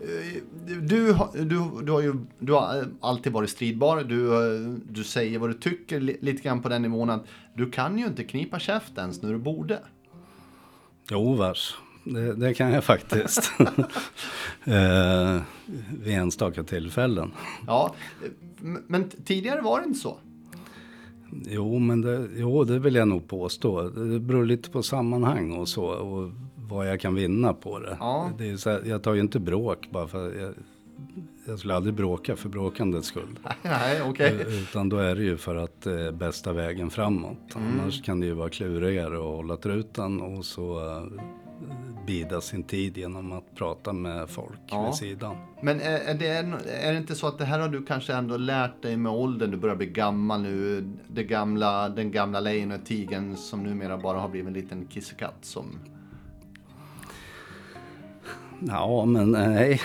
Eh, du, du, du, har ju du har alltid varit stridbar. Du, du säger vad du tycker lite grann på den nivån att du kan ju inte knipa käft ens när du borde. Jo, vars. Det, det, kan jag faktiskt. eh, vid enstaka tillfällen. Ja, men tidigare var det inte så. Jo, men det, jo, det vill jag nog påstå. Det beror lite på sammanhang och så. Och vad jag kan vinna på det. Ja. det är så här, jag tar ju inte bråk bara för jag, jag skulle aldrig bråka för bråkandets skull. Nej, okay. Eh, utan då är det ju för att det är bästa vägen framåt. Mm. Annars kan det ju vara klurigare att hålla truten och så uh, bida sin tid genom att prata med folk ja. vid sidan. Men är, är, det, är det inte så att det här har du kanske ändå lärt dig med åldern? Du börjar bli gammal nu. Det gamla, den gamla lejonet, tigern som numera bara har blivit en liten kissekatt som Ja, men nej.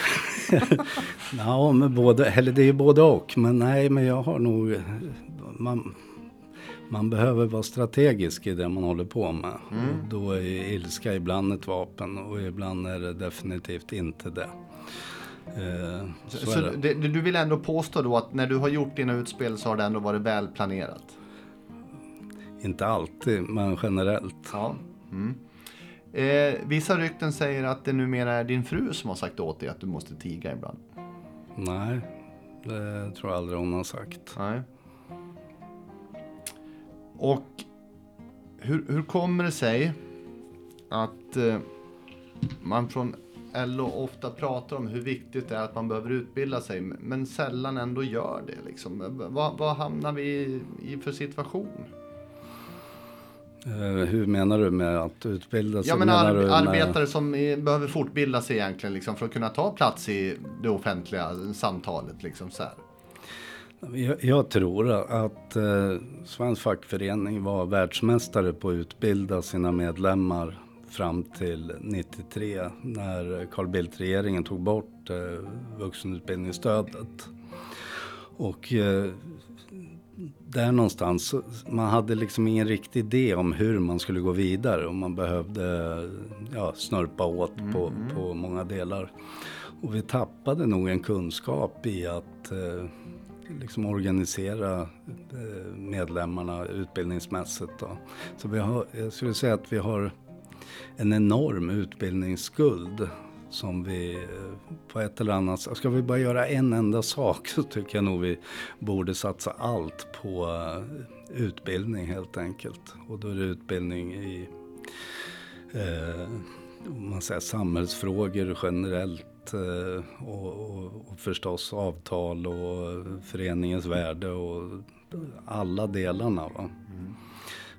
ja, men både, eller det är ju både och. Men nej, men jag har nog... Man, man behöver vara strategisk i det man håller på med. Mm. Och då är ilska ibland ett vapen och ibland är det definitivt inte det. Eh, så, så det. Det, du vill ändå påstå då att när du har gjort dina utspel så har det ändå varit väl planerat? Inte alltid, men generellt. Ja. Mm. Eh, vissa rykten säger att det numera är din fru som har sagt åt dig att du måste tiga ibland. Nej, det tror jag aldrig hon har sagt. Nej. Och hur, hur kommer det sig att eh, man från LO ofta pratar om hur viktigt det är att man behöver utbilda sig, men sällan ändå gör det. Liksom. Vad, vad hamnar vi i, i för situation? Uh, hur menar du med att utbilda sig? Ja, men ar med... arbetare som behöver fortbilda sig egentligen liksom, för att kunna ta plats i det offentliga samtalet. Liksom, så här. Jag, jag tror att eh, Svensk fackförening var världsmästare på att utbilda sina medlemmar fram till 93 när Carl Bildt-regeringen tog bort eh, vuxenutbildningsstödet. Och eh, där någonstans, man hade liksom ingen riktig idé om hur man skulle gå vidare och man behövde ja, snörpa åt på, mm. på många delar. Och vi tappade nog en kunskap i att eh, liksom organisera eh, medlemmarna utbildningsmässigt. Då. Så vi har, jag skulle säga att vi har en enorm utbildningsskuld som vi eh, på ett eller annat sätt, ska vi bara göra en enda sak så tycker jag nog vi borde satsa allt på eh, utbildning helt enkelt. Och då är det utbildning i eh, man säger, samhällsfrågor generellt eh, och, och, och förstås avtal och föreningens värde och alla delarna. Va? Mm.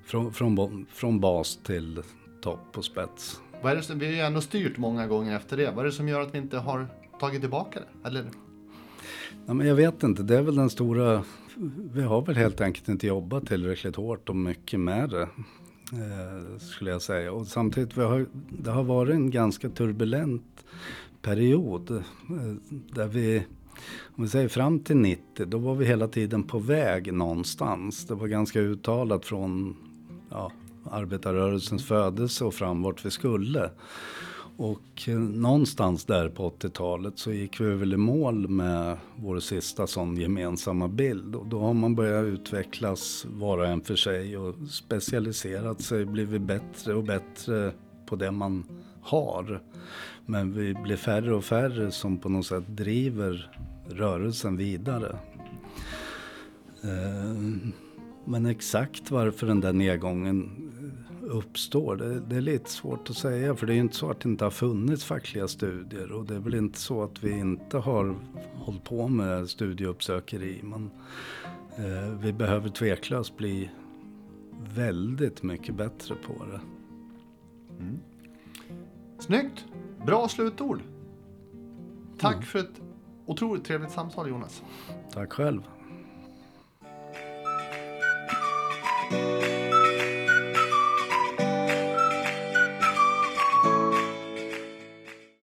Från, från, från bas till topp och spets. Vad är det som, vi har ju ändå styrt många gånger efter det. Vad är det som gör att vi inte har tagit tillbaka det? Eller? Ja, men jag vet inte, det är väl den stora... Vi har väl helt enkelt inte jobbat tillräckligt hårt och mycket med det. Eh, skulle jag säga. Och samtidigt, vi har, det har varit en ganska turbulent period. Eh, där vi, om vi säger fram till 90, då var vi hela tiden på väg någonstans. Det var ganska uttalat från ja, arbetarrörelsens födelse och fram vart vi skulle. Och eh, någonstans där på 80-talet så gick vi väl i mål med vår sista sån gemensamma bild. Och då har man börjat utvecklas var och en för sig och specialiserat sig, blivit bättre och bättre på det man har. Men vi blir färre och färre som på något sätt driver rörelsen vidare. Eh, men exakt varför den där nedgången uppstår. Det, det, är lite svårt att säga för det är ju inte så att det inte har funnits fackliga studier och det är väl inte så att vi inte har hållit på med studieuppsökeri. Men eh, vi behöver tveklöst bli väldigt mycket bättre på det. Mm. Snyggt! Bra slutord! Tack mm. för ett otroligt trevligt samtal Jonas. Tack själv.